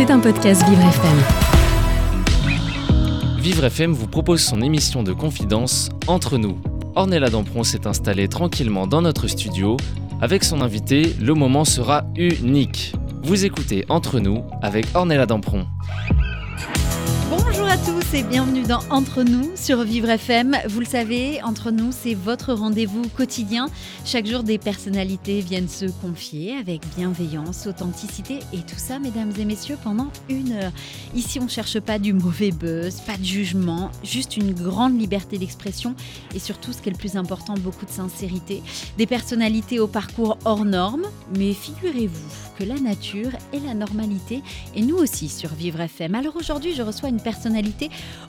C'est un podcast Vivre FM. Vivre FM vous propose son émission de confidence Entre nous. Ornella Dampron s'est installée tranquillement dans notre studio. Avec son invité, le moment sera unique. Vous écoutez Entre nous avec Ornella Dampron. Tous et bienvenue dans Entre nous sur Vivre FM. Vous le savez, Entre nous, c'est votre rendez-vous quotidien. Chaque jour, des personnalités viennent se confier avec bienveillance, authenticité et tout ça, mesdames et messieurs, pendant une heure. Ici, on ne cherche pas du mauvais buzz, pas de jugement, juste une grande liberté d'expression et surtout, ce qui est le plus important, beaucoup de sincérité. Des personnalités au parcours hors normes, mais figurez-vous que la nature est la normalité et nous aussi sur Vivre FM. Alors aujourd'hui, je reçois une personnalité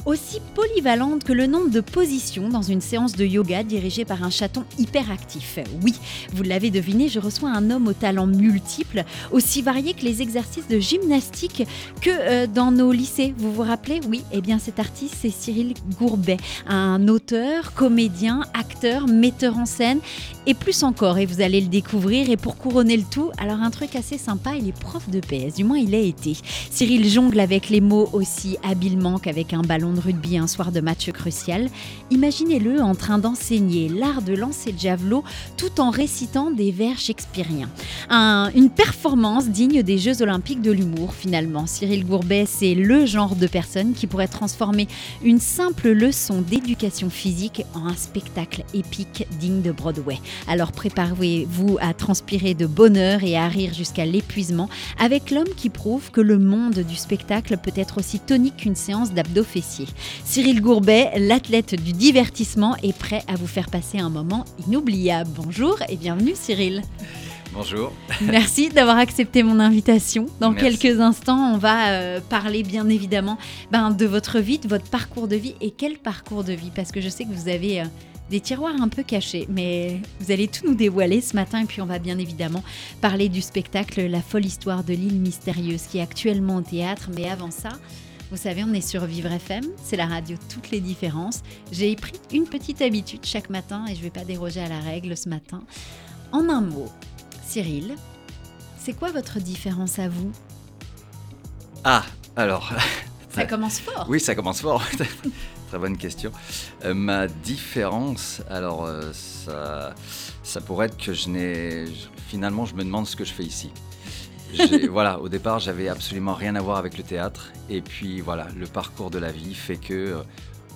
aussi polyvalente que le nombre de positions dans une séance de yoga dirigée par un chaton hyperactif. Oui, vous l'avez deviné, je reçois un homme aux talents multiples, aussi varié que les exercices de gymnastique que euh, dans nos lycées. Vous vous rappelez? Oui, eh bien cet artiste, c'est Cyril Gourbet, un auteur, comédien, acteur, metteur en scène et plus encore. Et vous allez le découvrir. Et pour couronner le tout, alors un truc assez sympa, il est prof de PS, du moins il a été. Cyril jongle avec les mots aussi habilement qu'avec un ballon de rugby un soir de match crucial. Imaginez-le en train d'enseigner l'art de lancer le javelot tout en récitant des vers shakespeariens. Un- une performance digne des Jeux Olympiques de l'humour finalement. Cyril Gourbet, c'est le genre de personne qui pourrait transformer une simple leçon d'éducation physique en un spectacle épique digne de Broadway. Alors préparez-vous à transpirer de bonheur et à rire jusqu'à l'épuisement avec l'homme qui prouve que le monde du spectacle peut être aussi tonique qu'une séance d'abdos fessiers. Cyril Gourbet, l'athlète du divertissement, est prêt à vous faire passer un moment inoubliable. Bonjour et bienvenue Cyril. Bonjour. Merci d'avoir accepté mon invitation. Dans Merci. quelques instants, on va euh, parler bien évidemment ben, de votre vie, de votre parcours de vie. Et quel parcours de vie? Parce que je sais que vous avez euh, des tiroirs un peu cachés, mais vous allez tout nous dévoiler ce matin. Et puis on va bien évidemment parler du spectacle La folle histoire de l'île mystérieuse qui est actuellement au théâtre. Mais avant ça, vous savez, on est sur Vivre FM, c'est la radio Toutes les différences. J'ai pris une petite habitude chaque matin et je ne vais pas déroger à la règle ce matin. En un mot, Cyril, c'est quoi votre différence à vous? Ah, alors, Ça commence fort. oui, ça commence fort. Très bonne question. Euh, ma différence, alors, euh, ça, ça pourrait être que je n'ai. Finalement, je me demande ce que je fais ici. Voilà, au départ, j'avais absolument rien à voir avec le théâtre. Et puis, voilà, le parcours de la vie fait que. euh,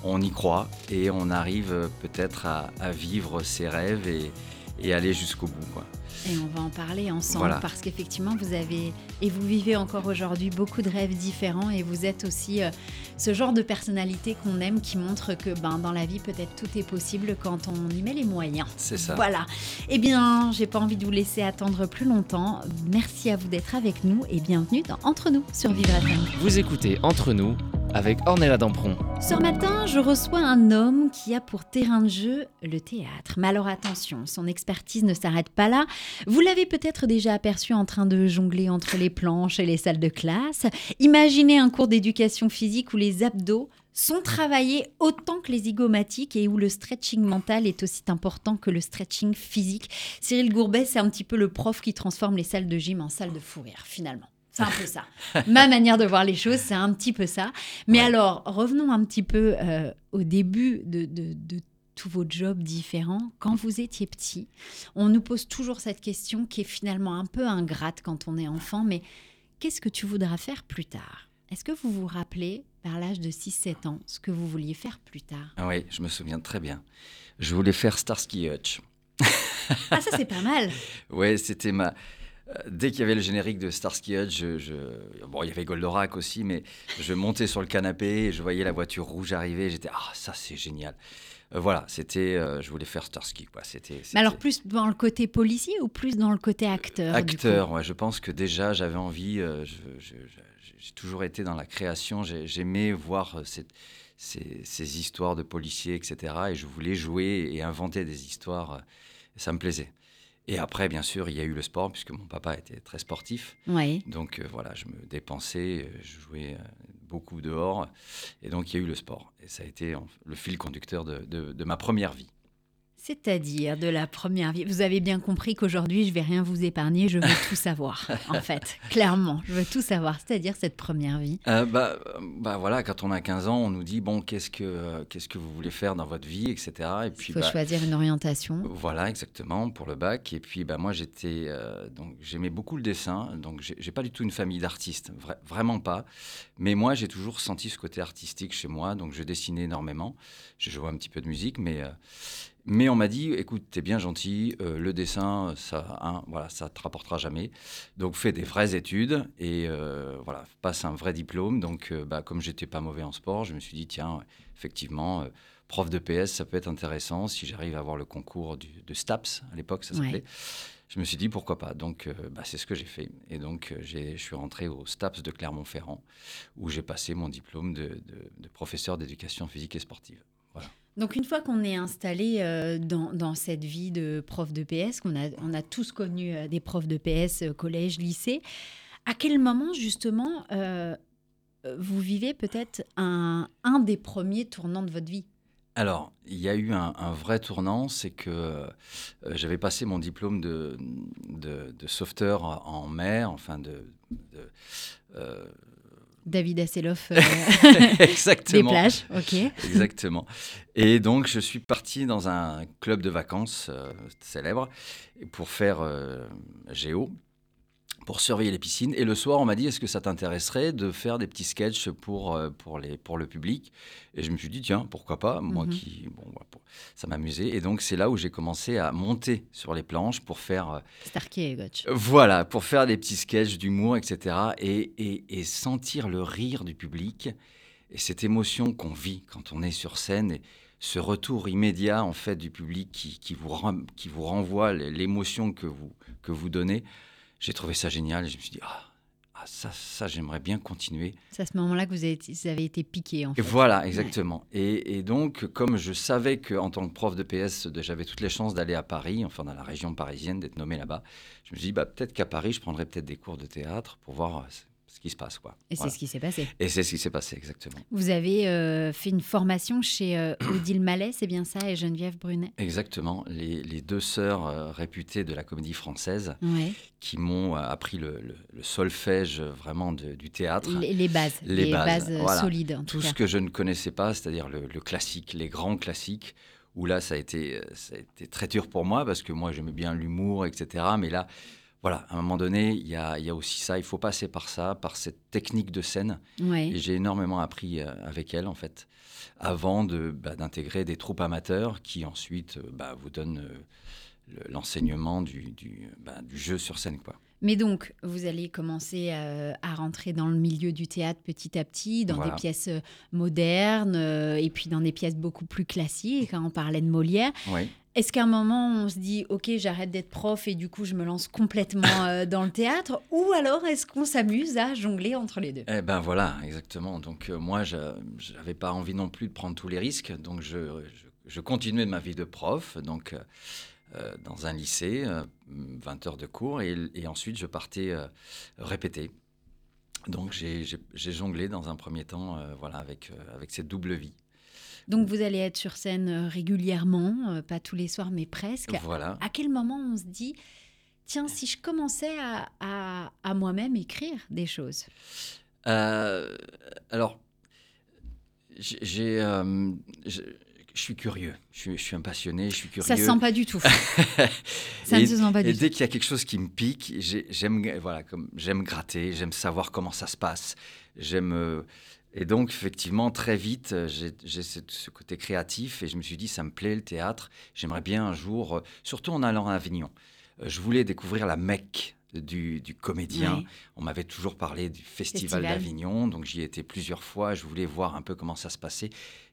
on y croit et on arrive euh, peut-être à, vivre ses rêves et, aller jusqu'au bout. Et on va en parler ensemble Voilà. parce qu'effectivement, vous avez et vous vivez encore aujourd'hui beaucoup de rêves différents et vous êtes aussi euh, ce genre de personnalité qu'on aime qui montre que ben, dans la vie, peut-être tout est possible quand on y met les moyens. C'est ça. Voilà. Eh bien, j'ai pas envie de vous laisser attendre plus longtemps. Merci à vous d'être avec nous et bienvenue dans Entre nous sur Vivre FM. Vous écoutez Entre nous avec Ornella Dampron. Ce matin, je reçois un homme qui a pour terrain de jeu le théâtre. Mais alors attention, son expertise ne s'arrête pas là. Vous l'avez peut-être déjà aperçu en train de jongler entre les planches et les salles de classe. Imaginez un cours d'éducation physique où les abdos sont travaillés autant que les zygomatiques et où le stretching mental est aussi important que le stretching physique. Cyril Gourbet, c'est un petit peu le prof qui transforme les salles de gym en salles de fou rire, finalement. C'est un peu ça. Ma manière de voir les choses, c'est un petit peu ça. Mais Ouais. alors, revenons un petit peu euh, au début de, de- de tous vos jobs différents. Quand vous étiez petit, on nous pose toujours cette question qui est finalement un peu ingrate quand on est enfant, mais qu'est-ce que tu voudras faire plus tard? Est-ce que vous vous rappelez, vers l'âge de 6-7 ans, ce que vous vouliez faire plus tard? Ah oui, je me souviens très bien. Je voulais faire Starsky Hutch. Ah, ça c'est pas mal Ouais, c'était ma. Euh, Dès qu'il y avait le générique de Starsky Hutch, je, je- bon, il y avait Goldorak aussi, mais je montais sur le canapé et je voyais la voiture rouge arriver. J'étais ah ça c'est génial. Euh, voilà, c'était, euh, je voulais faire Starsky quoi. C'était. Mais alors, plus dans le côté policier ou plus dans le côté acteur acteur. Ouais, je pense que déjà j'avais envie. euh, j'ai toujours été dans la création. j'ai- J'aimais voir cette- ces, ces histoires de policiers, etc. Et je voulais jouer et inventer des histoires. ça me plaisait. Et après, bien sûr, il y a eu le sport, puisque mon papa était très sportif. Donc euh, voilà, je me dépensais, euh, je jouais euh, beaucoup dehors. Et donc il y a eu le sport. Et ça a été le fil conducteur de, de- de ma première vie. C'est-à-dire de la première vie. Vous avez bien compris qu'aujourd'hui, je vais rien vous épargner, je veux tout savoir, en fait. Clairement, je veux tout savoir. C'est-à-dire cette première vie. Euh, bah, bah voilà, quand on a 15 ans, on nous dit bon, qu'est-ce que qu'est-ce que vous voulez faire dans votre vie, etc. Et puis, il faut bah, choisir une orientation. Voilà, exactement, pour le bac. Et puis, bah, moi, j'étais euh, donc j'aimais beaucoup le dessin. Donc, j'ai pas du tout une famille d'artistes, vraiment pas. Mais moi, j'ai toujours senti ce côté artistique chez moi. Donc, je dessinais énormément. Je jouais un petit peu de musique, mais euh, mais on m'a dit, écoute, t'es bien gentil, euh, le dessin, ça, hein, voilà, ça te rapportera jamais. Donc fais des vraies études et euh, voilà, passe un vrai diplôme. Donc, euh, bah, comme j'étais pas mauvais en sport, je me suis dit, tiens, effectivement, prof de PS, ça peut être intéressant si j'arrive à avoir le concours de STAPS à l'époque, ça s'appelait. Je me suis dit pourquoi pas. Donc, bah, c'est ce que j'ai fait. Et donc, je suis rentré au STAPS de Clermont-Ferrand, où j'ai passé mon diplôme de, de professeur d'éducation physique et sportive. Donc une fois qu'on est installé euh, dans, cette vie de prof de PS, qu'on a, on a tous connu euh, des profs de PS, euh, collège, lycée, à quel moment justement vous vivez peut-être un, des premiers tournants de votre vie? Alors, il y a eu un, vrai tournant, c'est que j'avais passé mon diplôme de, de, sauveteur en mer, enfin de, David Asseloff euh, des plages. Ok. Exactement. Et donc, je suis parti dans un club de vacances euh, célèbre pour faire euh, géo pour surveiller les piscines. Et le soir, on m'a dit, est-ce que ça t'intéresserait de faire des petits sketchs pour, euh, pour, les, pour le public? Et je me suis dit, tiens, pourquoi pas? Moi mhm. qui... Bon, ça m'amusait. Et donc, c'est là où j'ai commencé à monter sur les planches pour faire... Euh, Starkey et Voilà, pour faire des petits sketchs d'humour, etc. Et, et, et, sentir le rire du public et cette émotion qu'on vit quand on est sur scène. Et, ce retour immédiat en fait du public qui, qui vous, qui vous renvoie l'émotion que vous, que vous donnez, j'ai trouvé ça génial. Et je me suis dit, ah, ah ça, ça j'aimerais bien continuer. C'est à ce moment-là que vous avez, vous avez été piqué, en fait. Et voilà, exactement. Et, et, donc, comme je savais qu'en tant que prof de PS, j'avais toutes les chances d'aller à Paris, enfin dans la région parisienne, d'être nommé là-bas, je me suis dit, bah, peut-être qu'à Paris, je prendrais peut-être des cours de théâtre pour voir euh, ce qui se passe. Quoi. Et c'est ce qui s'est passé. Et c'est ce qui s'est passé, exactement. Vous avez euh, fait une formation chez euh, Odile Mallet, c'est bien ça, et Geneviève Brunet? Exactement, les, les deux sœurs euh, réputées de la comédie française qui m'ont appris le, le, solfège vraiment du théâtre. Les, bases, les, bases, solides. tout, ce que je ne connaissais pas, c'est-à-dire le, classique, les grands classiques où là, ça a, été, ça a été très dur pour moi parce que moi, j'aimais bien l'humour, etc. Mais là, voilà, à un moment donné, il y a, aussi ça. Il faut passer par ça, par cette technique de scène. Et j'ai énormément appris euh, avec elle, en fait, avant de, bah, d'intégrer des troupes amateurs qui ensuite euh, bah, vous donnent euh, l'enseignement du, bah, du, jeu sur scène. Quoi. Mais donc, vous allez commencer à, rentrer dans le milieu du théâtre petit à petit, dans des pièces modernes, et puis dans des pièces beaucoup plus classiques. Hein, on parlait de Molière. Oui. Est-ce qu'à un moment, on se dit, OK, j'arrête d'être prof et du coup, je me lance complètement euh, dans le théâtre Ou alors, est-ce qu'on s'amuse à jongler entre les deux? Eh ben voilà, exactement. Donc, euh, moi, je n'avais pas envie non plus de prendre tous les risques. Donc, je, je, continuais ma vie de prof. Donc, euh, dans un lycée, 20 heures de cours. Et, et ensuite, je partais répéter. Donc, j'ai jonglé dans un premier temps voilà, avec, avec cette double vie. Donc vous allez être sur scène euh, régulièrement, euh, pas tous les soirs, mais presque. Voilà. À quel moment on se dit, tiens, si je commençais à, à, moi-même écrire des choses? Euh, Alors, j'ai, je, suis curieux, je suis, je suis, un passionné, je suis curieux. Ça se sent pas du tout. Ça ne se sent pas du tout. Et dès qu'il y a quelque chose qui me pique, j'aime voilà, comme j'aime gratter, j'aime savoir comment ça se passe, j'aime et donc, effectivement, très vite, euh, j'ai ce côté créatif et je me suis dit, ça me plaît le théâtre. J'aimerais bien un jour, euh, surtout en allant à Avignon, euh, je voulais découvrir la Mecque du, comédien. On m'avait toujours parlé du Festival, d'Avignon, donc j'y étais plusieurs fois. Je voulais voir un peu comment ça se passait.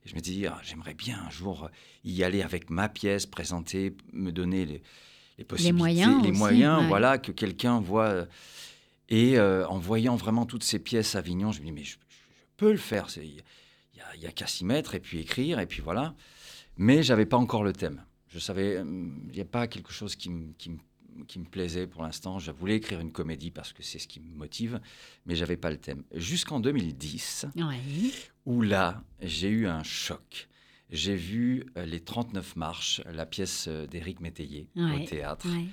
Et je me dis, ah, j'aimerais bien un jour y aller avec ma pièce, présenter, me donner les, les possibilités, les moyens, les moyens voilà, que quelqu'un voit. Et en voyant vraiment toutes ces pièces à Avignon, je me dis, mais je, le faire. Il n'y a, qu'à s'y mettre et puis écrire, et puis voilà. Mais j'avais pas encore le thème. Je savais, il n'y a pas quelque chose qui, qui, qui me plaisait pour l'instant. Je voulais écrire une comédie parce que c'est ce qui me motive, mais j'avais pas le thème. Jusqu'en 2010, où là, j'ai eu un choc. j'ai vu euh, les 39 marches, la pièce euh, d'Éric Métayer Ouais, au théâtre. Ouais.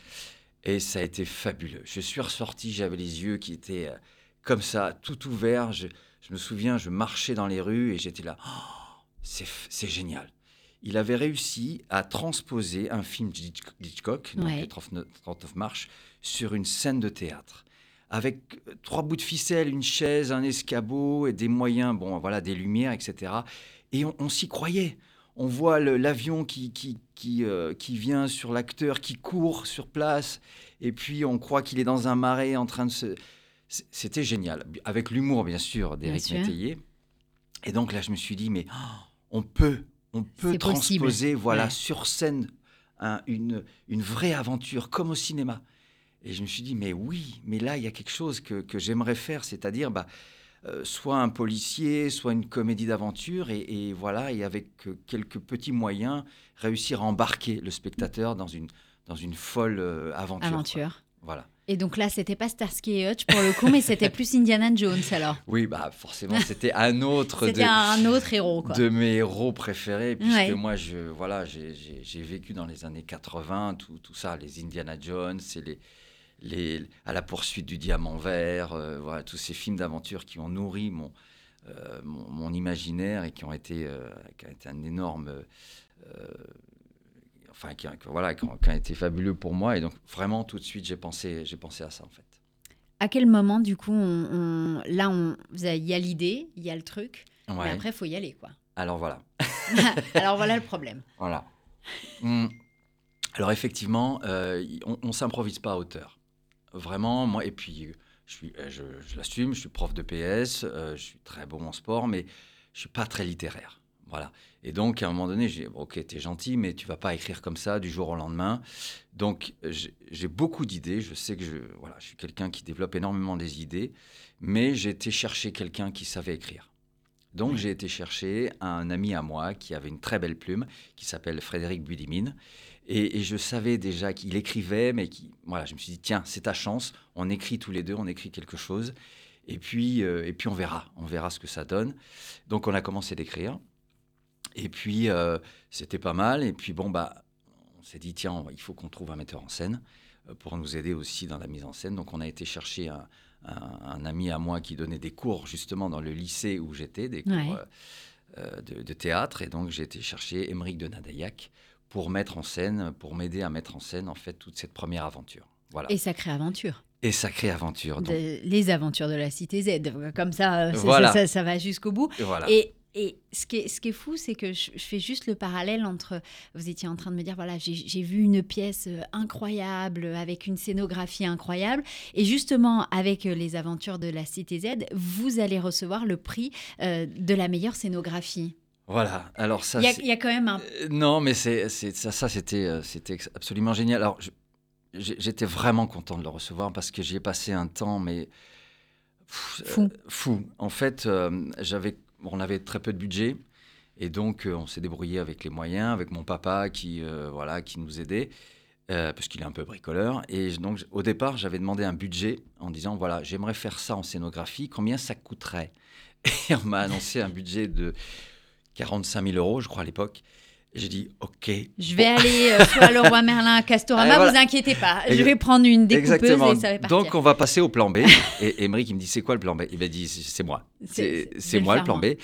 Et ça a été fabuleux. Je suis ressorti, j'avais les yeux qui étaient euh, comme ça, tout ouverts. Je, je me souviens, je marchais dans les rues et j'étais là. Oh, c'est génial. Il avait réussi à transposer un film d'Hitch- d'Hitchcock, donc Ouais. les 39, 39 marches, sur une scène de théâtre. Avec euh, trois bouts de ficelle, une chaise, un escabeau et des moyens, bon, voilà, des lumières, etc. Et on, on s'y croyait. On voit l'avion qui, qui, qui, euh, qui vient sur l'acteur, qui court sur place, et puis on croit qu'il est dans un marais en train de se... C'était génial, avec l'humour bien sûr d'Éric. Métayer. Et donc là, je me suis dit, mais oh, on peut, on peut possible. transposer, voilà, Ouais. sur scène, un- une, une vraie aventure, comme au cinéma. Et je me suis dit, mais oui, mais là, il y a quelque chose que, que j'aimerais faire, c'est-à-dire bah, euh, soit un policier, soit une comédie d'aventure, et, et voilà, et avec euh, quelques petits moyens, réussir à embarquer le spectateur dans une, dans une folle euh, aventure. quoi. Aventure. Voilà. Et donc là, c'était pas Starsky et Hutch pour le coup, mais c'était plus Indiana Jones alors. Oui, bah forcément, c'était un autre C'était de, un autre héros, quoi. de mes héros préférés, puisque Ouais. moi, je, voilà, j'ai- vécu dans les années 80, tout, tout ça, les Indiana Jones, et les, les, à la poursuite du diamant vert, euh, voilà, tous ces films d'aventure qui ont nourri mon, euh, mon, mon imaginaire et qui ont été, euh, qui ont été un énorme... enfin, qui, voilà, qui ont, qui ont été fabuleux pour moi. Et donc, vraiment, tout de suite, j'ai pensé, j'ai pensé à ça, en fait. À quel moment, du coup, on, on- là, il y a l'idée, il y a le truc, mais Ouais. après, il faut y aller, quoi. Alors, voilà. Alors voilà le problème. Voilà. Hmm. Alors effectivement, euh, on, on s'improvise pas à hauteur. Vraiment, moi, et puis je, suis, euh, je, je l'assume, je suis prof de PS, euh, je suis très bon en sport, mais je suis pas très littéraire. Voilà. Et donc, à un moment donné, j'ai dit, ok, t'es gentil, mais tu vas pas écrire comme ça du jour au lendemain. Donc, j'ai beaucoup d'idées. Je sais que je, voilà, je suis quelqu'un qui développe énormément des idées, mais j'ai été chercher quelqu'un qui savait écrire. Donc, j'ai été chercher un ami à moi qui avait une très belle plume, qui s'appelle Frédéric Budimine. Et, et je savais déjà qu'il écrivait, mais qui, voilà, je me suis dit, tiens, c'est ta chance, on écrit tous les deux, on écrit quelque chose, et puis, euh, et puis on verra, on verra ce que ça donne. Donc on a commencé d'écrire, et puis euh, c'était pas mal, et puis bon, bah, on s'est dit, tiens, il faut qu'on trouve un metteur en scène euh, pour nous aider aussi dans la mise en scène. Donc on a été chercher un, un- un ami à moi qui donnait des cours justement dans le lycée où j'étais, des cours Ouais. euh, de, de théâtre, et donc j'ai été chercher Émeric de Nadaillac pour mettre en scène, pour m'aider à mettre en scène en fait toute cette première aventure. Voilà. Et sacrée aventure. Et sacrée aventure. Donc, De- les aventures de la Cité Z. Comme ça, ça va jusqu'au bout. voilà. Et, et ce, qui est, ce qui est fou, c'est que je, je fais juste le parallèle entre. Vous étiez en train de me dire voilà, j'ai vu une pièce euh, incroyable, avec une scénographie incroyable. Et justement, avec euh, les aventures de la Cité Z, vous allez recevoir le prix euh, de la meilleure scénographie. Voilà. Alors ça. Il y, a, y quand même un. Euh, Non, mais c'est ça, ça c'était absolument génial. Alors j'étais vraiment content de le recevoir parce que j'y ai passé un temps, mais pff, Fou. euh, fou. En fait, j'avais, on avait très peu de budget. Et donc, euh, on s'est débrouillé avec les moyens, avec mon papa qui, euh, voilà, qui nous aidait, euh, parce qu'il est un peu bricoleur. Et donc, au départ, j'avais demandé un budget en disant, voilà, j'aimerais faire ça en scénographie, combien ça coûterait? Et on m'a annoncé un budget de 45 000 euros, je crois, à l'époque. J'ai dit, OK. Je vais aller euh, soit le roi Merlin à Castorama, voilà. vous inquiétez pas. Je vais prendre une découpeuse Exactement. et ça va partir. Donc, on va passer au plan B. Et Émeric, il me dit, c'est quoi le plan B? Il m'a dit, c'est moi. C'est moi le plan B. Ouais.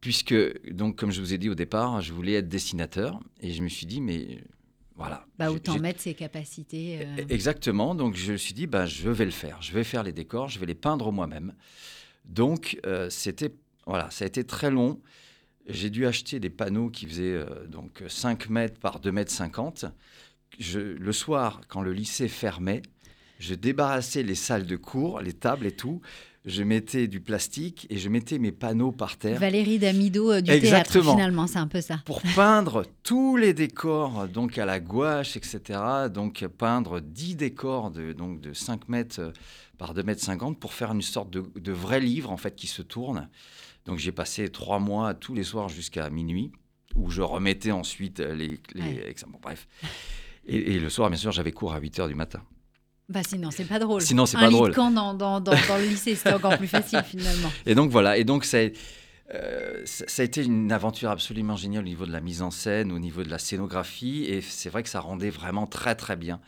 Puisque, donc, comme je vous ai dit au départ, je voulais être dessinateur. Et je me suis dit, mais voilà. Bah, autant mettre ses capacités. euh, Exactement. Donc, je me suis dit, bah, je vais le faire. Je vais faire les décors, je vais les peindre moi-même. Donc, euh, c'était, voilà, ça a été très long. J'ai dû acheter des panneaux qui faisaient euh, donc 5 mètres par 2 mètres 50. Je, le soir, quand le lycée fermait, je débarrassais les salles de cours, les tables et tout. Je mettais du plastique et je mettais mes panneaux par terre Valérie Damido euh, du Exactement. théâtre, finalement, c'est un peu ça. pour peindre tous les décors, donc à la gouache, etc. Donc peindre 10 décors de, donc de 5 mètres euh, par 2 mètres 50 pour faire une sorte de, de vrai livre en fait qui se tourne. Donc j'ai passé trois mois tous les soirs jusqu'à minuit où je remettais ensuite euh, les, les Ouais. examens. Bon, bref. Et, et le soir, bien sûr, j'avais cours à 8 heures du matin. Bah sinon, c'est pas drôle. Sinon, c'est un pas lit drôle. de camp dans, dans, dans, dans le lycée, c'était encore plus facile finalement. Et donc voilà, et donc euh, ça, ça a été une aventure absolument géniale au niveau de la mise en scène, au niveau de la scénographie, et c'est vrai que ça rendait vraiment très très bien.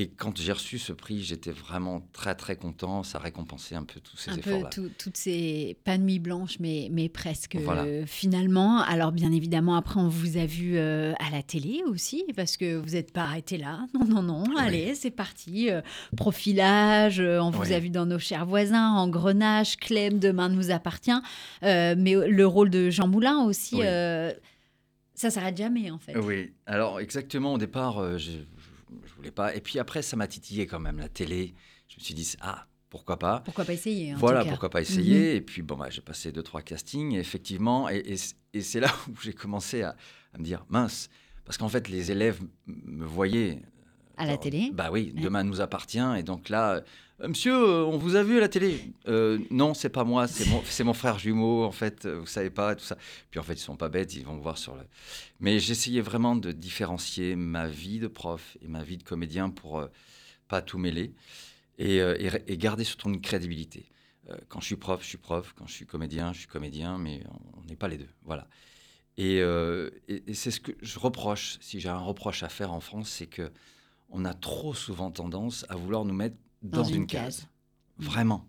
Et quand j'ai reçu ce prix, j'étais vraiment très très content. Ça récompensait un peu tous ces un efforts-là. peu tout- toutes ces pas nuits blanches, mais, mais presque Voilà. euh, finalement. Alors bien évidemment, après on vous a vu euh, à la télé aussi, parce que vous n'êtes pas arrêté là. Non, non, non. Allez, c'est parti. Euh, profilage, on vous Oui. a vu dans nos chers voisins, Engrenage, Clem, Demain nous appartient. Mais le rôle de Jean Moulin aussi, Oui. ça s'arrête jamais en fait. Oui, alors exactement, au départ, je, je, voulais pas. Et puis après, ça m'a titillé quand même, la télé. Je me suis dit, ah, pourquoi pas? Pourquoi pas essayer en Voilà, tout cas. pourquoi pas essayer. Mhm. Et puis, bon, bah, j'ai passé deux, trois castings, et effectivement. Et, et c'est là où j'ai commencé à, à me dire, mince, parce qu'en fait, les élèves me voyaient. À la télé Bah oui, demain nous appartient. Et donc là, euh, monsieur, euh, on vous a vu à la télé Euh, Non, c'est pas moi, c'est mon, frère jumeau, en fait, vous savez pas, tout ça. Puis en fait, ils sont pas bêtes, ils vont voir sur le. Mais j'essayais vraiment de différencier ma vie de prof et ma vie de comédien pour euh, pas tout mêler et, euh, et re- et garder surtout une crédibilité. Quand je suis prof, je suis prof. Quand je suis comédien, je suis comédien, mais on- n'est pas les deux. Voilà. Et c'est ce que je reproche, si j'ai un reproche à faire en France, c'est que on a trop souvent tendance à vouloir nous mettre dans, Dans une, une case. case. Vraiment.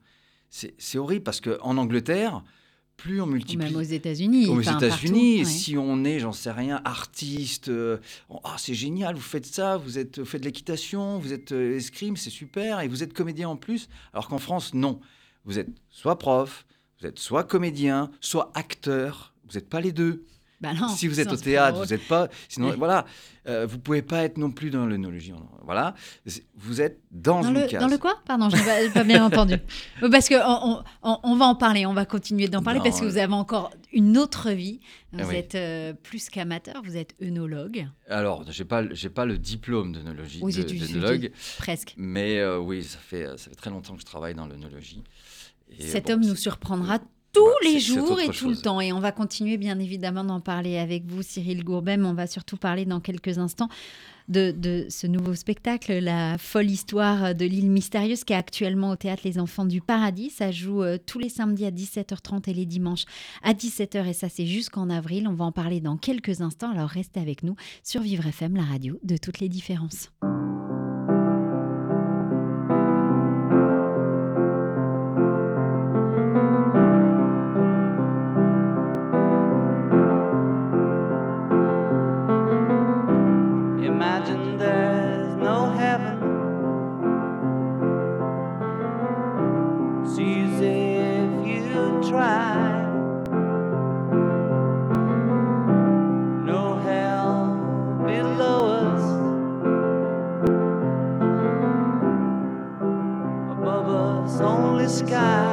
C'est horrible parce qu'en Angleterre, plus on multiplie. même aux États-Unis. Aux enfin, États-Unis, ouais. si on est, j'en sais rien, artiste, euh, oh, ah, c'est génial, vous faites ça, vous, êtes, vous faites de l'équitation, vous êtes euh, escrime, c'est super, et vous êtes comédien en plus. Alors qu'en France, non. Vous êtes soit prof, vous êtes soit comédien, soit acteur. Vous n'êtes pas les deux. Bah non, si vous êtes au théâtre, vous n'êtes pas. Sinon, Oui. voilà, euh, vous pouvez pas être non plus dans l'œnologie. Voilà, vous êtes dans, Dans une le, case. dans le quoi? Pardon, je n'ai pas, pas bien entendu. Euh, Parce que on, on- on va en parler, on va continuer d'en parler Non, parce que euh, vous avez encore une autre vie. Vous oui. êtes euh, plus qu'amateur, vous êtes œnologue, Alors, j'ai pas, j'ai pas le diplôme d'œnologie, d'œnologue, presque. mais euh, oui, ça fait, ça fait très longtemps que je travaille dans l'œnologie. Et, Cet bon, homme nous surprendra tous Bah, les jours et tout le temps. Et on va continuer bien évidemment d'en parler avec vous, Cyril Gourbet. mais On va surtout parler dans quelques instants de, de ce nouveau spectacle, La folle histoire de l'île mystérieuse, qui est actuellement au théâtre Les Enfants du Paradis. Ça joue euh, tous les samedis à 17h30 et les dimanches à 17h. Et ça, c'est jusqu'en avril. On va en parler dans quelques instants. Alors restez avec nous sur Vivre FM, la radio de toutes les différences. Sky.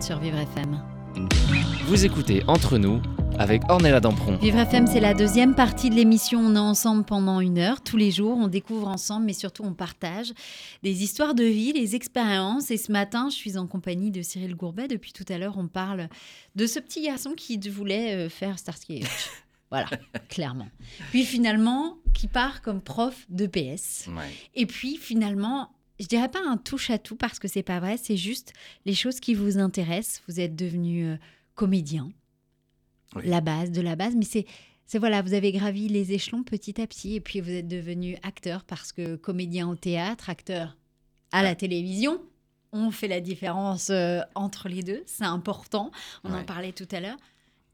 Sur Vivre FM. Vous écoutez Entre nous avec Ornella Dampron. Vivre FM, c'est la deuxième partie de l'émission. On est ensemble pendant une heure, tous les jours. On découvre ensemble, mais surtout on partage des histoires de vie, des expériences. Et ce matin, je suis en compagnie de Cyril Gourbet. Depuis tout à l'heure, on parle de ce petit garçon qui voulait euh, faire Starsky Hutch. Voilà, clairement. Puis finalement, qui part comme prof de PS. Ouais. Et puis finalement, je dirais pas un touche à tout parce que c'est pas vrai, c'est juste les choses qui vous intéressent. Vous êtes devenu euh, comédien, Oui. la base de la base, mais c'est c'est voilà, vous avez gravi les échelons petit à petit et puis vous êtes devenu acteur parce que comédien au théâtre, acteur à la télévision, on fait la différence euh, entre les deux, c'est important. On en parlait tout à l'heure.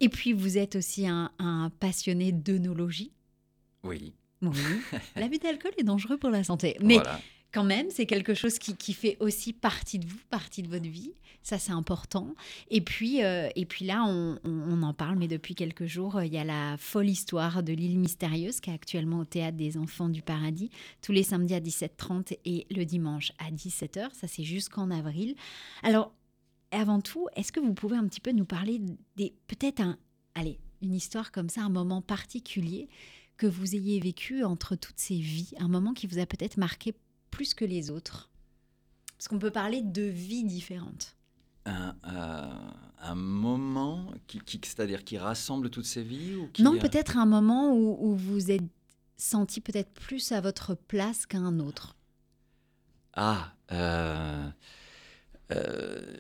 Et puis vous êtes aussi un, un passionné d'œnologie. Oui. Oui, l'abus d'alcool est dangereux pour la santé. Mais Voilà. Quand même, c'est quelque chose qui, fait aussi partie de vous, partie de votre vie. Ça, c'est important. Et puis, euh, et puis là, on en parle, mais depuis quelques jours, euh, il y a la folle histoire de l'île mystérieuse qui est actuellement au théâtre des Enfants du Paradis, tous les samedis à 17h30 et le dimanche à 17h. Ça, c'est jusqu'en avril. Alors, avant tout, est-ce que vous pouvez un petit peu nous parler des peut-être un, allez, une histoire comme ça, un moment particulier que vous ayez vécu entre toutes ces vies, un moment qui vous a peut-être marqué plus que les autres Parce qu'on peut parler de vies différentes. Un, euh, un moment qui, qui- c'est-à-dire qui rassemble toutes ces vies ou qui, non, euh, peut-être un moment où, où vous êtes senti peut-être plus à votre place qu'à un autre. Ah, euh, euh,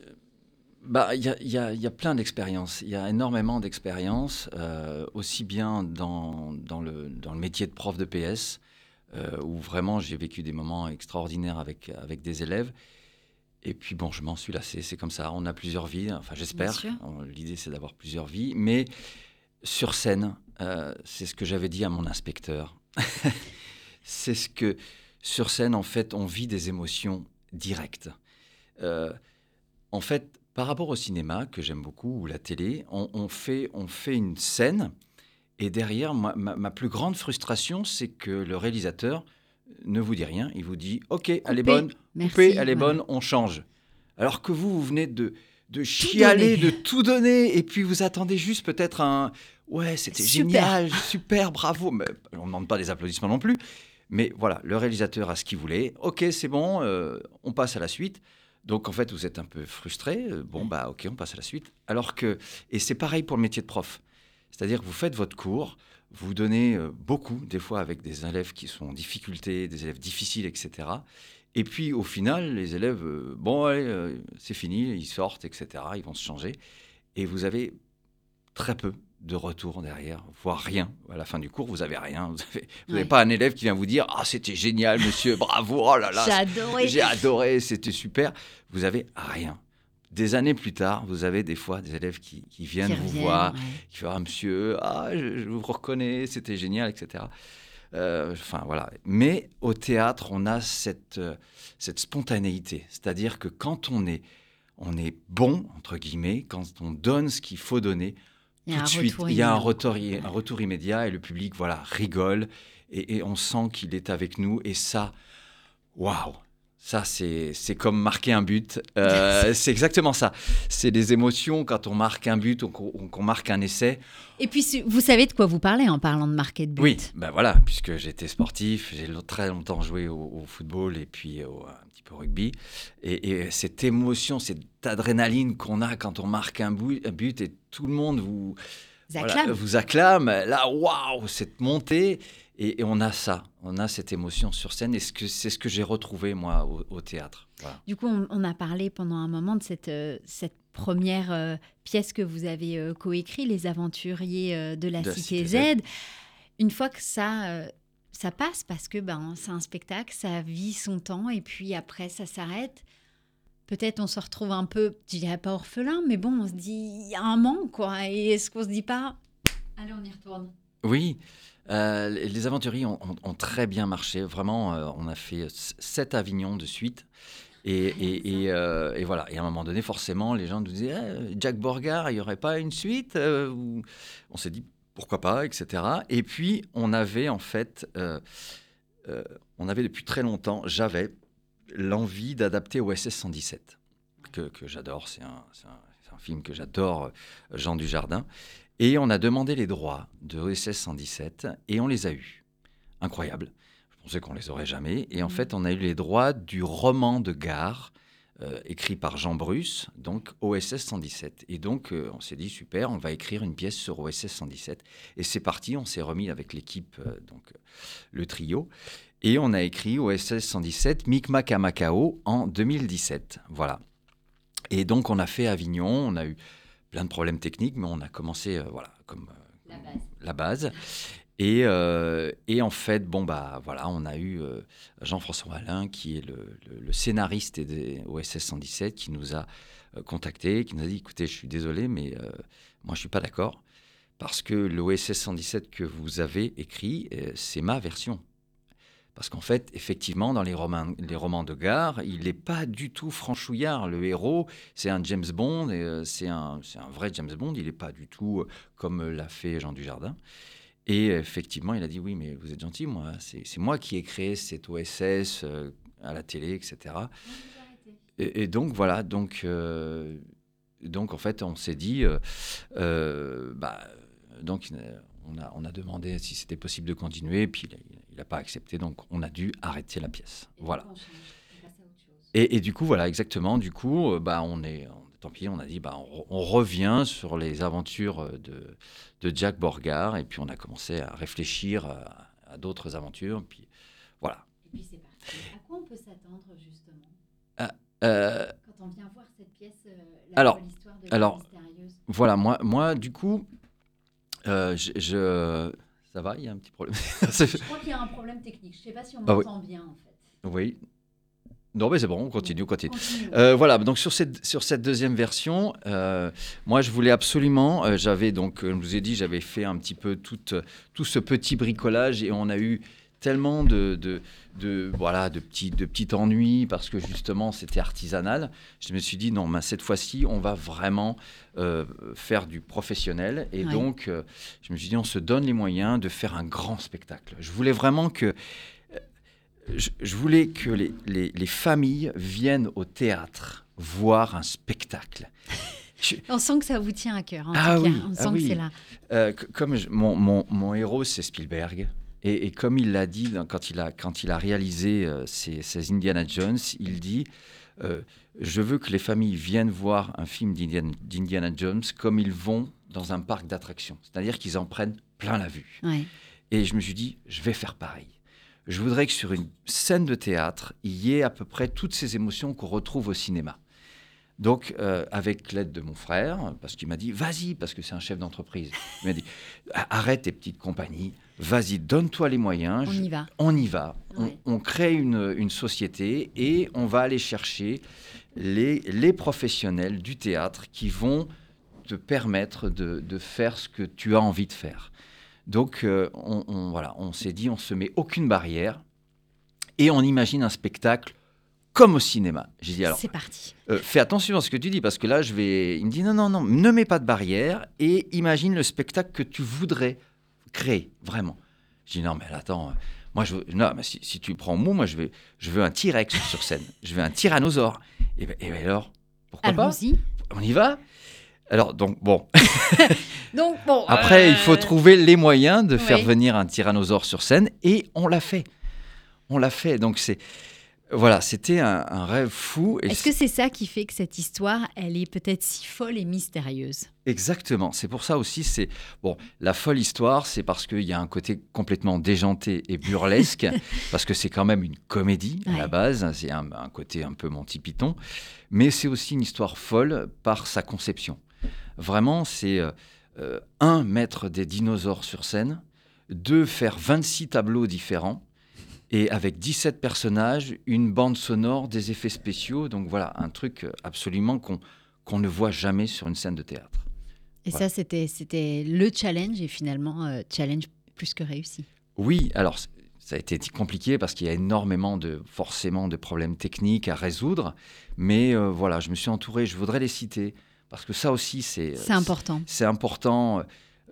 bah, il y a, il y a- il y a plein d'expériences. Il y a énormément d'expériences, euh, aussi bien dans, dans, le, dans le métier de prof de PS, euh, où vraiment j'ai vécu des moments extraordinaires avec, avec des élèves. Et puis bon, je m'en suis lassé, c'est comme ça. On a plusieurs vies, enfin j'espère. L'idée c'est d'avoir plusieurs vies. Mais sur scène, euh, c'est ce que j'avais dit à mon inspecteur. c'est ce que sur scène, en fait, on vit des émotions directes. Euh, en fait, par rapport au cinéma, que j'aime beaucoup, ou la télé, on, on fait, on fait une scène, et derrière, ma, ma plus grande frustration, c'est que le réalisateur ne vous dit rien, il vous dit « Ok, elle est bonne, Merci. coupez, elle est bonne, on change. » Alors que vous, vous venez de, de chialer, donner. de tout donner, et puis vous attendez juste peut-être un « Ouais, c'était Super. génial, super, bravo !» Mais On ne demande pas des applaudissements non plus. Mais voilà, le réalisateur a ce qu'il voulait. Ok, c'est bon, euh, on passe à la suite. Donc en fait, vous êtes un peu frustré. Euh, Bon, bah ok, on passe à la suite. Alors que, et c'est pareil pour le métier de prof. C'est-à-dire que vous faites votre cours, vous donnez euh, beaucoup, des fois avec des élèves qui sont en difficulté, des élèves difficiles, etc. Et puis au final, les élèves, euh, bon, allez, euh, c'est fini, ils sortent, etc. Ils vont se changer. Et vous avez très peu de retour derrière, voire rien. À la fin du cours, vous avez rien. Vous n'avez Ouais. pas un élève qui vient vous dire Ah, c'était génial, monsieur, bravo, oh là là, J'ai adoré. j'ai adoré, c'était super. Vous avez rien. Des années plus tard, vous avez des fois des élèves qui, qui viennent Qui vous reviennent, voir, ouais. qui font Ah, monsieur, ah, je, je vous reconnais, c'était génial, etc. Euh, Enfin, voilà. Mais au théâtre, on a cette, euh, cette spontanéité. C'est-à-dire que quand on est, on est bon, entre guillemets, quand on donne ce qu'il faut donner, Il y a tout un de suite, retour il y a un immédiat. retour, un retour immédiat et le public, voilà, rigole et, et on sent qu'il est avec nous et ça, waouh, ça c'est comme marquer un but. Euh, c'est exactement ça. C'est des émotions quand on marque un but ou qu'on marque un essai. Et puis, vous savez de quoi vous parlez en parlant de marquer de but? Oui, ben voilà, puisque j'étais sportif, j'ai très longtemps joué au, au football et puis au- un petit peu au rugby. Et, et cette émotion, cette adrénaline qu'on a quand on marque un but, un but et tout le monde vous, Vous voilà, acclame. vous acclame. Là, waouh, cette montée. Et, et on a ça, on a cette émotion sur scène. Et c'est ce que j'ai retrouvé, moi, au, au théâtre. Voilà. Du coup, on, on a parlé pendant un moment de cette, euh, cette première euh, pièce que vous avez euh, coécrit, Les Aventuriers euh, de la De Cité Z. Une fois que ça, ça passe, parce que ben, c'est un spectacle, ça vit son temps, et puis après, ça s'arrête. Peut-être on se retrouve un peu, je dirais pas orphelin, mais bon, on se dit, il y a un manque, quoi. Et est-ce qu'on se dit pas, allez, on y retourne? Oui, euh, les aventuriers ont, ont- ont très bien marché. Vraiment, euh, on a fait sept Avignon de suite. Et, et- et, euh, et voilà. Et à un moment donné, forcément, les gens nous disaient Eh, Jack Borgard, il n'y aurait pas une suite On s'est dit pourquoi pas, etc. Et puis, on avait en fait, on avait depuis très longtemps, j'avais l'envie d'adapter OSS 117. que, que j'adore. C'est un, un- film que j'adore, Jean Dujardin. Et on a demandé les droits de OSS 117 et on les a eus. Incroyable. Je pensais qu'on les aurait jamais. Et en fait, on a eu les droits du roman de gare euh, écrit par Jean Bruce, donc OSS 117. Et donc, euh, on s'est dit, super, on va écrire une pièce sur OSS 117. Et c'est parti, on s'est remis avec l'équipe, euh, donc le trio. Et on a écrit OSS 117, Micmac à Macao en 2017. Voilà. Et donc, on a fait Avignon, on a eu plein de problèmes techniques, mais on a commencé, euh, voilà, comme euh, la base. Et, euh, et en fait, bon, bah voilà, on a eu euh, Jean-François Alain, qui est le, le- le scénariste des OSS 117, qui nous a euh, contactés, qui nous a dit écoutez, je suis désolé, mais moi, je suis pas d'accord, parce que l'OSS 117 que vous avez écrit, c'est ma version. Parce qu'en fait, effectivement, dans les romans, de gare, il n'est pas du tout franchouillard. Le héros, c'est un James Bond, euh, c'est un, vrai James Bond. Il n'est pas du tout euh, comme l'a fait Jean Dujardin. Et effectivement, il a dit oui, mais vous êtes gentil, moi, c'est c'est moi qui ai créé cette OSS euh, à la télé, etc. Et, donc voilà, donc, euh, donc en fait, on s'est dit, euh, euh, bah, donc euh, on a, on a demandé si c'était possible de continuer, puis il n'a pas accepté, donc on a dû arrêter la pièce. Voilà. Et, et du coup, voilà, exactement. Du coup, euh, bah, on est, on- tant pis, on a dit, bah, on, re- on revient sur les aventures euh, de, de Jack Borgard, et puis on a commencé à réfléchir à, à d'autres aventures. Puis voilà. Et puis c'est parti. À quoi on peut s'attendre justement? Euh, quand on vient voir cette pièce, euh, Alors- folle histoire de alors- mystérieuse voilà, moi, moi, du coup, euh, je, je- ça va, il y a un petit problème. Je crois qu'il y a un problème technique. Je ne sais pas si on Ah oui. m'entend bien en fait. oui. Non, mais c'est bon, on continue, on continue. Continue. Euh, voilà, donc sur cette, sur cette deuxième version, euh, moi je voulais absolument, euh, j'avais donc, je vous ai dit, j'avais fait un petit peu tout, tout ce petit bricolage et on a eu tellement de, de, de, voilà, de, petits, de petits ennuis parce que justement c'était artisanal. Je me suis dit, non, mais cette fois-ci, on va vraiment euh, faire du professionnel et Ouais. donc euh, je me suis dit, on se donne les moyens de faire un grand spectacle. Je voulais vraiment que je, je voulais que les, les- les familles viennent au théâtre voir un spectacle. Je- On sent que ça vous tient à cœur. En Ah tout cas. oui, On ah sent que oui. c'est là. euh, comme je- mon, mon- mon héros, c'est Spielberg. Et, et comme il l'a dit quand il a, quand il a réalisé euh, ses, ses Indiana Jones, il dit euh, Je veux que les familles viennent voir un film d'Indiana d'Indiana Jones comme ils vont dans un parc d'attractions. C'est-à-dire qu'ils en prennent plein la vue. Ouais. Et je me suis dit, je vais faire pareil. Je voudrais que sur une scène de théâtre, il y ait à peu près toutes ces émotions qu'on retrouve au cinéma. Donc, euh, avec l'aide de mon frère, parce qu'il m'a dit, vas-y, parce que c'est un chef d'entreprise, il m'a dit, arrête tes petites compagnies, vas-y, donne-toi les moyens, On je- y va. on y va, on- crée une, une société et on va aller chercher les, les professionnels du théâtre qui vont te permettre de, de faire ce que tu as envie de faire. Donc, euh, on, on- voilà, on s'est dit, on se met aucune barrière et on imagine un spectacle comme au cinéma. J'ai dit alors, C'est parti. euh, fais attention à ce que tu dis parce que là, je vais. Il me dit non, non, non, ne mets pas de barrière et imagine le spectacle que tu voudrais créer, vraiment. Je dis non, mais attends, euh, moi, je veux... non, mais si, si tu prends mot, moi, je veux, je veux un T-Rex sur scène, je veux un tyrannosaure. Et, ben, et ben alors, pourquoi pas. On y va? Alors, donc, bon, Donc, bon. après, il euh, faut trouver les moyens de faire venir un tyrannosaure sur scène et on l'a fait. On l'a fait. Donc, c'est. Voilà, c'était un, un rêve fou. Est-ce que c'est ça qui fait que cette histoire, elle est peut-être si folle et mystérieuse? Exactement. C'est pour ça aussi, c'est bon. La folle histoire, c'est parce qu'il y a un côté complètement déjanté et burlesque, parce que c'est quand même une comédie à la base. C'est un, un côté un peu Monty Python, mais c'est aussi une histoire folle par sa conception. Vraiment, c'est euh, euh, un mettre des dinosaures sur scène, deux faire 26 tableaux différents. Et avec 17 personnages, une bande sonore, des effets spéciaux. Donc voilà, un truc absolument qu'on qu'on ne voit jamais sur une scène de théâtre. Et Voilà. ça, c'était, le challenge et finalement, euh, challenge plus que réussi. Oui, alors ça a été compliqué parce qu'il y a énormément de forcément de problèmes techniques à résoudre, mais euh, voilà, je me suis entouré, je voudrais les citer parce que ça aussi c'est C'est important. C'est important.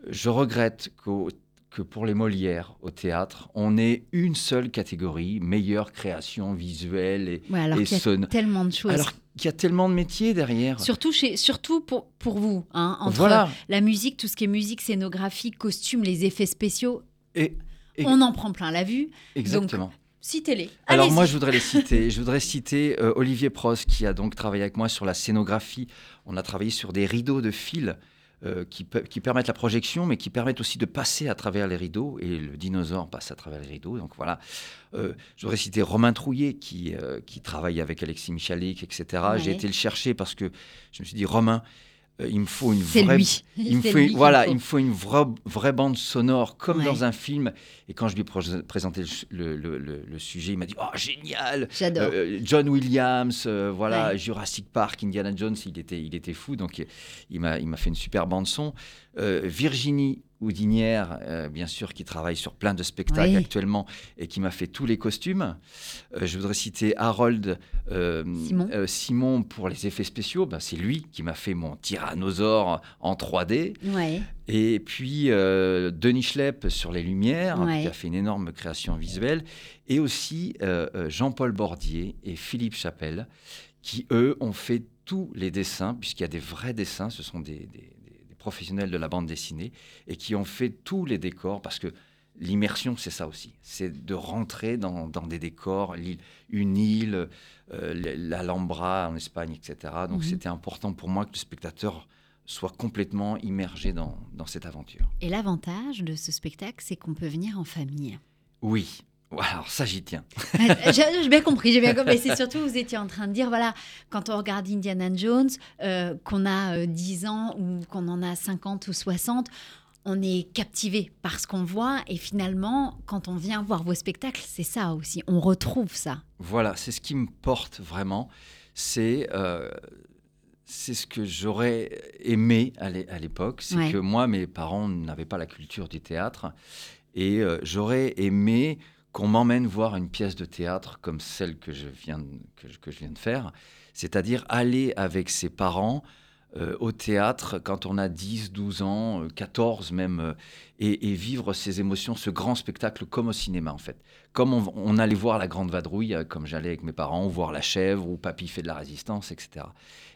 Je regrette qu'au- que pour les Molières au théâtre, on ait une seule catégorie, meilleure création visuelle et, Ouais, alors et qu'il y a tellement de choses. Alors qu'il y a tellement de métiers derrière. Surtout, chez, surtout pour, pour vous, hein, entre voilà. la musique, tout ce qui est musique, scénographie, costume, les effets spéciaux, Et, et- on en prend plein la vue. exactement. Citez-les. Alors moi, je voudrais les citer. je voudrais citer euh, Olivier Prost, qui a donc travaillé avec moi sur la scénographie. On a travaillé sur des rideaux de fil euh, qui, pe- qui permettent la projection, mais qui permettent aussi de passer à travers les rideaux. Et le dinosaure passe à travers les rideaux. Donc voilà. Euh, je voudrais citer Romain Trouillet, qui, euh, qui travaille avec Alexis Michalik, etc. J'ai été le chercher parce que je me suis dit, Romain, euh, il me faut une vraie lui. il me faut, lui voilà, il me faut une vraie, vraie bande sonore, comme Ouais. dans un film. Et quand je lui ai pré- présenté le, le- le- le sujet, il m'a dit Oh, génial J'adore. Euh, John Williams, euh, voilà, Ouais. Jurassic Park, Indiana Jones, il était, il était fou. Donc, il m'a fait une super bande son. Euh, Virginie Houdinière, euh, bien sûr, qui travaille sur plein de spectacles Oui. actuellement et qui m'a fait tous les costumes. Euh, je voudrais citer Harold euh, Simon. euh, Simon pour les effets spéciaux. Ben, C'est lui qui m'a fait mon tyrannosaure en 3D. Ouais. Et puis euh, Denis Schlepp sur les lumières, Ouais. qui a fait une énorme création visuelle. Et aussi euh, euh, Jean-Paul Bordier et Philippe Chapelle, qui eux ont fait tous les dessins, puisqu'il y a des vrais dessins, ce sont des, des- des- des professionnels de la bande dessinée, et qui ont fait tous les décors, parce que l'immersion, c'est ça aussi, c'est de rentrer dans, dans des décors, une île, euh, l'Alhambra en Espagne, etc. Donc Mhm. c'était important pour moi que le spectateur soit complètement immergé dans, dans cette aventure. Et l'avantage de ce spectacle, c'est qu'on peut venir en famille. Oui, alors ça j'y tiens. j'ai bien compris, j'ai bien compris. Mais c'est surtout, vous étiez en train de dire, voilà, quand on regarde Indiana Jones, euh, qu'on a euh, 10 ans ou qu'on en a 50 ou 60, on est captivé par ce qu'on voit. Et finalement, quand on vient voir vos spectacles, c'est ça aussi. On retrouve ça. Voilà, c'est ce qui me porte vraiment. C'est euh, c'est ce que j'aurais aimé à l'é- à l'époque. C'est Ouais. que moi, mes parents n'avaient pas la culture du théâtre. Et euh, j'aurais aimé qu'on m'emmène voir une pièce de théâtre comme celle que je viens de, que je, que je viens de faire. C'est-à-dire aller avec ses parents euh, au théâtre quand on a 10, 12 ans, euh, 14 même, euh, et, et vivre ces émotions, ce grand spectacle comme au cinéma en fait. Comme on, on allait voir la Grande Vadrouille, euh, comme j'allais avec mes parents, ou voir La Chèvre, ou Papy fait de la résistance, etc.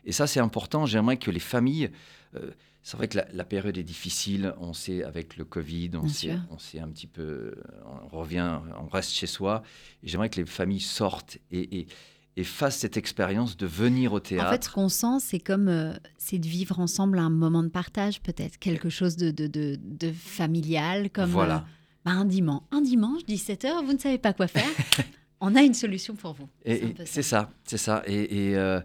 Et ça c'est important, j'aimerais que les familles... euh, c'est vrai que la, la période est difficile, on sait avec le Covid, on sait, on sait un petit peu, on revient, on reste chez soi. Et j'aimerais que les familles sortent et, et, et fassent cette expérience de venir au théâtre. En fait, ce qu'on sent, c'est comme euh, c'est de vivre ensemble un moment de partage, peut-être quelque chose de, de, de, de familial, comme Voilà. euh, bah, un dimanche. Un dimanche, 17h, vous ne savez pas quoi faire. On a une solution pour vous. Et- C'est ça, c'est ça. Et et, euh,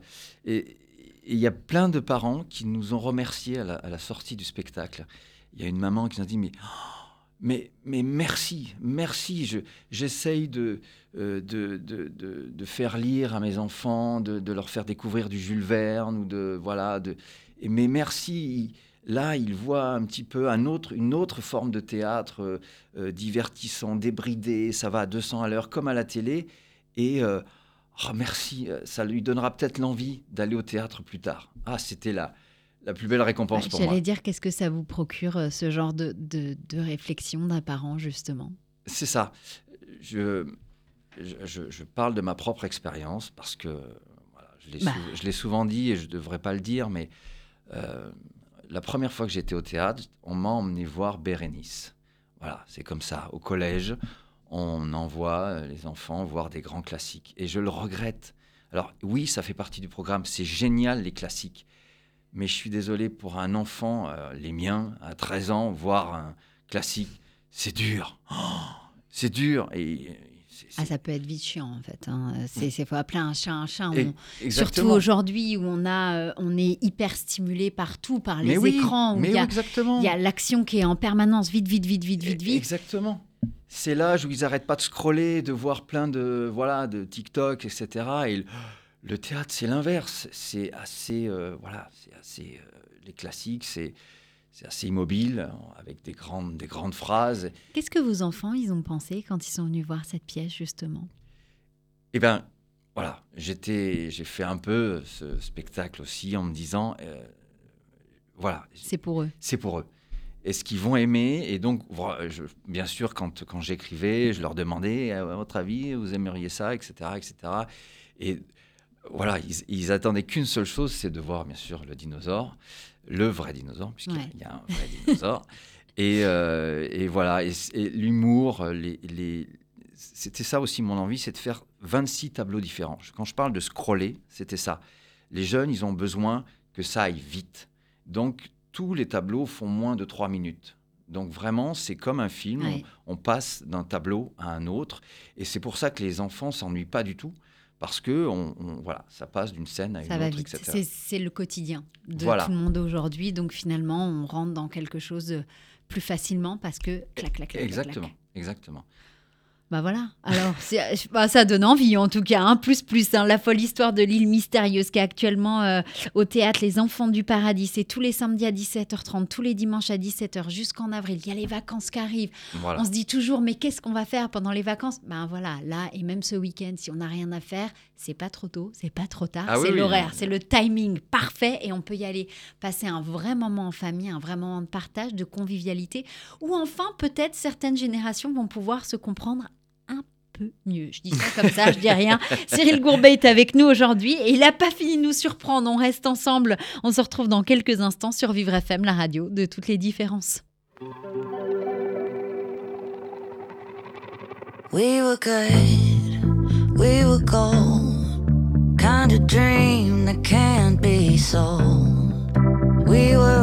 et- et il y a plein de parents qui nous ont remerciés à la, à la sortie du spectacle. Il y a une maman qui nous a dit mais oh, mais, merci, merci. Je, j'essaye de, euh, de, de, de, faire lire à mes enfants, de, leur faire découvrir du Jules Verne ou de voilà. De, mais merci. Là, ils voient un petit peu une autre forme de théâtre euh, euh, divertissant, débridé. Ça va à 200 à l'heure comme à la télé. Et euh, oh, merci, ça lui donnera peut-être l'envie d'aller au théâtre plus tard. Ah, c'était la, la plus belle récompense Ouais, pour moi. J'allais dire, qu'est-ce que ça vous procure, euh, ce genre de, de, de réflexion d'un parent, justement? C'est ça. Je, je, je- parle de ma propre expérience parce que voilà, je l'ai Bah. sou- je l'ai souvent dit et je ne devrais pas le dire, mais euh, la première fois que j'étais au théâtre, on m'a emmené voir Bérénice. Voilà, c'est comme ça. Au collège, on envoie euh, les enfants voir des grands classiques. Et je le regrette. Alors oui, ça fait partie du programme. C'est génial, les classiques. Mais je suis désolé pour un enfant, euh, les miens, à 13 ans, voir un classique, c'est dur. Oh, c'est dur. Et, Ah, ça peut être vite chiant, en fait. hein. C'est c'est faut appeler un chat un chat. On- Surtout aujourd'hui où on, a, euh, on est hyper stimulé partout par les Mais oui, écrans, où mais il y a, exactement. il y a l'action qui est en permanence, vite, vite, vite, vite, vite, vite. Exactement. C'est l'âge où ils n'arrêtent pas de scroller, de voir plein de voilà de TikTok, etc. Et le théâtre, c'est l'inverse. C'est assez euh, voilà, c'est assez euh, les classiques, c'est c'est assez immobile avec des grandes des grandes phrases. Qu'est-ce que vos enfants, ils ont pensé quand ils sont venus voir cette pièce, justement? Et ben voilà, j'étais j'ai fait un peu ce spectacle aussi en me disant euh, voilà, C'est pour eux. c'est pour eux. Est-ce qu'ils vont aimer? Et donc, je- bien sûr, quand, quand j'écrivais, je leur demandais, à votre avis, vous aimeriez ça, etc., etc. Et voilà, ils, ils attendaient qu'une seule chose, c'est de voir bien sûr le dinosaure, le vrai dinosaure, puisqu'il y a- Ouais. il y a un vrai dinosaure. Et, euh, et voilà, et, l'humour, les, les- c'était ça aussi mon envie, c'est de faire 26 tableaux différents. Quand je parle de scroller, c'était ça. Les jeunes, ils ont besoin que ça aille vite. Donc, tous les tableaux font moins de 3 minutes. Donc, vraiment, c'est comme un film. Ouais. On, on passe d'un tableau à un autre. Et c'est pour ça que les enfants s'ennuient pas du tout. Parce que on, on- voilà, ça passe d'une scène à une Ça va autre, vite. etc. C'est- le quotidien de Voilà. tout le monde aujourd'hui. Donc finalement, on rentre dans quelque chose de plus facilement parce que clac, clac, clac. clac, Exactement, clac. exactement. Bah voilà. Alors, c'est- bah, ça donne envie en tout cas. hein. Plus, plus. hein. La folle histoire de l'île mystérieuse qui est actuellement euh, au théâtre Les Enfants du Paradis. C'est tous les samedis à 17h30, tous les dimanches à 17h jusqu'en avril. Il y a les vacances qui arrivent. Voilà. On se dit toujours, mais qu'est-ce qu'on va faire pendant les vacances? Ben voilà, là et même ce week-end, si on n'a rien à faire, c'est pas trop tôt, c'est pas trop tard, Ah c'est oui, l'horaire, c'est le timing parfait et on peut y aller passer un vrai moment en famille, un vrai moment de partage, de convivialité, ou enfin peut-être certaines générations vont pouvoir se comprendre un peu mieux. Je dis ça comme ça, je dis rien. Cyril Gourbet est avec nous aujourd'hui et il n'a pas fini de nous surprendre. On reste ensemble. On se retrouve dans quelques instants sur Vivre FM, la radio de toutes les différences. We were good, we were gold. Kind of dream that can't be sold. We were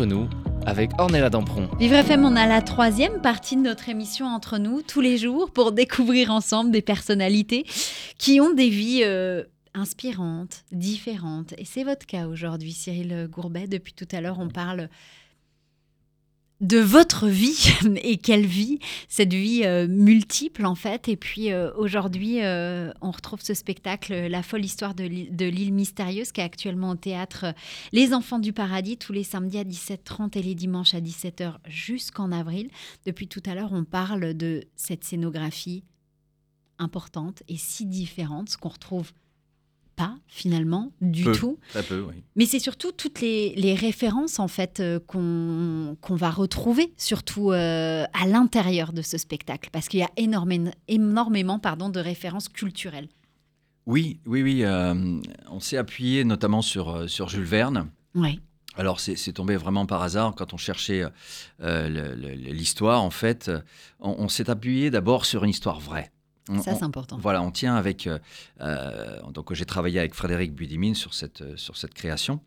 Entre nous avec Ornella Dampron. Vivre FM, on a la troisième partie de notre émission entre nous tous les jours pour découvrir ensemble des personnalités qui ont des vies euh, inspirantes, différentes. Et c'est votre cas aujourd'hui, Cyril Gourbet. Depuis tout à l'heure, on parle de votre vie et quelle vie, cette vie euh, multiple en fait. Et puis euh, aujourd'hui, euh, on retrouve ce spectacle, La folle histoire de l'île mystérieuse, qui est actuellement au théâtre Les Enfants du Paradis, tous les samedis à 17h30 et les dimanches à 17h jusqu'en avril. Depuis tout à l'heure, on parle de cette scénographie importante et si différente, ce qu'on retrouve pas finalement du Peu. tout. Très peu, oui. Mais c'est surtout toutes les, les références en fait euh, qu'on va retrouver surtout euh, à l'intérieur de ce spectacle parce qu'il y a énormément, énormément pardon, de références culturelles. Oui, oui, oui. euh, on s'est appuyé notamment sur, sur Jules Verne. Ouais. Alors, c'est tombé vraiment par hasard quand on cherchait l'histoire. En fait, on, on s'est appuyé d'abord sur une histoire vraie. On- Ça c'est important. Voilà, on tient avec. euh, euh, donc, j'ai travaillé avec Frédéric Budimine sur cette, euh, sur cette création.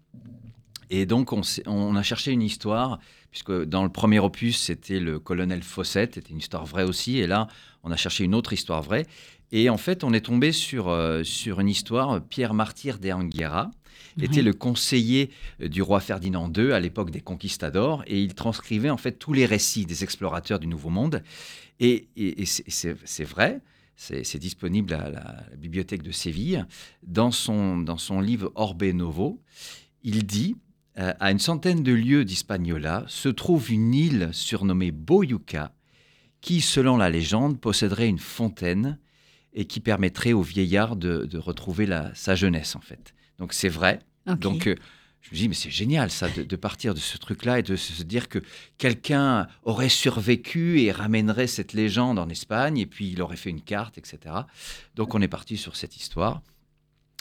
Et donc, on, a cherché une histoire, puisque dans le premier opus, c'était le colonel Fossette, c'était une histoire vraie aussi. Et là, on a cherché une autre histoire vraie. Et en fait, on est tombé sur, euh, sur une histoire. Pierre Martyr de Anguera était le conseiller euh, du roi Ferdinand II à l'époque des conquistadors. Et il transcrivait en fait tous les récits des explorateurs du Nouveau Monde. Et, c'est vrai. C'est disponible à la, la bibliothèque de Séville. Dans son, dans son livre Orbe Novo, il dit euh, À une centaine de lieues d'Hispaniola se trouve une île surnommée Boyuca, qui, selon la légende, posséderait une fontaine et qui permettrait au vieillard de, de retrouver la- sa jeunesse, en fait. Donc c'est vrai. Donc euh, je me dis, mais c'est génial ça, de, partir de ce truc-là et de se se dire que quelqu'un aurait survécu et ramènerait cette légende en Espagne, et puis il aurait fait une carte, etc. Donc on est parti sur cette histoire.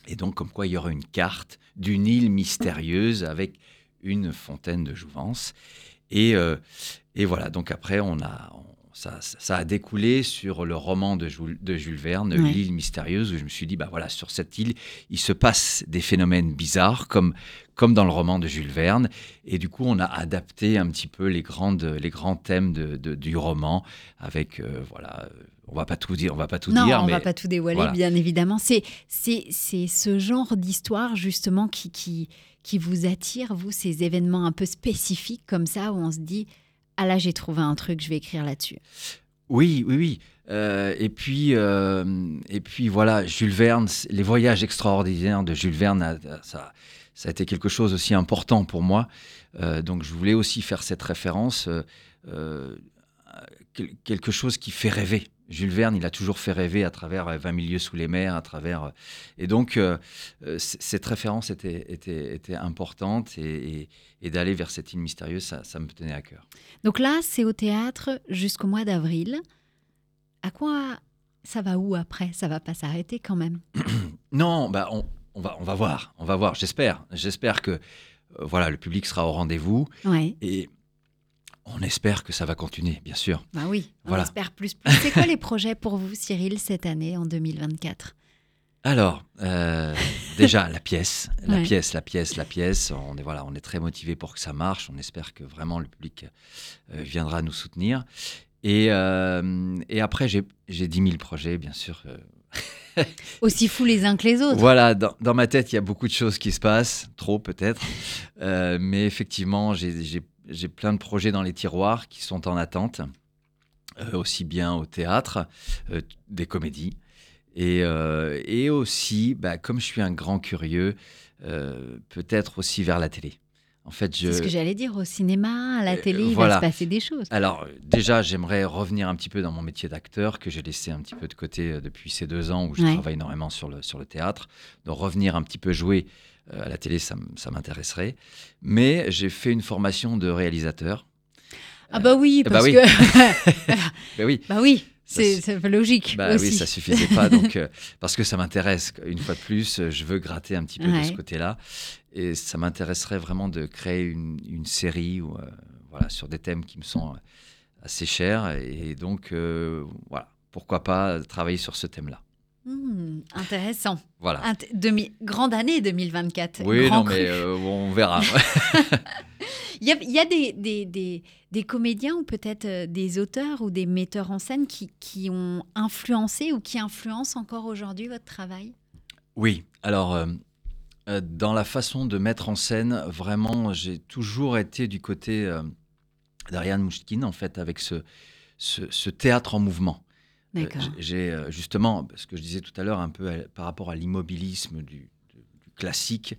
Et donc comme quoi il y aurait une carte d'une île mystérieuse avec une fontaine de jouvence. Et, euh, et voilà, donc après on a... ça, ça a découlé sur le roman de Jules, de Jules Verne, Ouais. L'île mystérieuse, où je me suis dit, bah voilà, sur cette île, il se passe des phénomènes bizarres, comme, comme dans le roman de Jules Verne. Et du coup, on a adapté un petit peu les, grandes, les grands thèmes de, de- du roman, avec, euh, voilà, euh, on va pas tout dire, on va pas tout non, dire, on mais va pas tout dévoiler, voilà. bien évidemment. C'est c'est c'est ce genre d'histoire justement qui, qui qui vous attire, vous, ces événements un peu spécifiques comme ça où on se dit ah là j'ai trouvé un truc, je vais écrire là-dessus. Oui, oui, oui. Euh, et puis, euh, et puis voilà, Jules Verne, les voyages extraordinaires de Jules Verne, a- ça, ça a été quelque chose aussi important pour moi. Euh, donc, je voulais aussi faire cette référence, euh, euh, quelque chose qui fait rêver. Jules Verne, il a toujours fait rêver à travers euh, 20 milieux sous les mers, à travers. euh, et donc, euh, euh, cette référence était, était, était importante et, et- et d'aller vers cette île mystérieuse, ça, ça me tenait à cœur. Donc là, c'est au théâtre jusqu'au mois d'avril. À quoi ça va où après? Ça va pas s'arrêter quand même? Non, bah on, on va, on va voir, on va voir. J'espère, j'espère que euh, voilà, le public sera au rendez-vous Ouais. et on espère que ça va continuer, bien sûr. Bah oui, on Voilà. espère plus. plus. C'est quoi les projets pour vous, Cyril, cette année, en 2024 Alors, euh, déjà la pièce, la Ouais. pièce, la pièce, la pièce. On est voilà, on est très motivé pour que ça marche. On espère que vraiment le public euh, viendra nous soutenir. Et, euh, et après, j'ai j'ai 10 000 projets, bien sûr. Aussi fous les uns que les autres. Voilà, dans, dans ma tête, il y a beaucoup de choses qui se passent, trop peut-être. Mais effectivement, j'ai- j'ai plein de projets dans les tiroirs qui sont en attente, euh, aussi bien au théâtre, euh, des comédies. Et, euh, et aussi, bah, comme je suis un grand curieux, peut-être aussi vers la télé. En fait, je... C'est ce que j'allais dire, au cinéma, à la télé, il voilà. va se passer des choses. Alors, déjà, j'aimerais revenir un petit peu dans mon métier d'acteur, que j'ai laissé un petit peu de côté depuis ces deux ans où je Ouais. travaille énormément sur le, sur le théâtre. Donc, revenir un petit peu jouer à la télé, ça, m'intéresserait. Mais j'ai fait une formation de réalisateur. Ah bah oui, bah parce oui. que... Ben oui, bah oui, c'est logique bah aussi. oui, ça suffisait pas. Donc, euh, parce que ça m'intéresse. Une fois de plus, euh, je veux gratter un petit peu de ce côté-là. Et ça m'intéresserait vraiment de créer une, une série euh, voilà, sur des thèmes qui me sont euh, assez chers. Et donc, euh, voilà, pourquoi pas travailler sur ce thème-là. Hmm, intéressant. Voilà. Int- demi- Grande année 2024. oui, non, cru. mais euh, on verra. Il y a, il y a des, des, des- des comédiens ou peut-être euh, des auteurs ou des metteurs en scène qui, qui ont influencé ou qui influencent encore aujourd'hui votre travail? Oui, alors euh, euh, dans la façon de mettre en scène, vraiment, j'ai toujours été du côté euh, d'Ariane Mouchkine, en fait, avec ce, ce, ce théâtre en mouvement. Euh, j'ai- euh, justement, ce que je disais tout à l'heure, un peu à- par rapport à l'immobilisme du, du- du classique,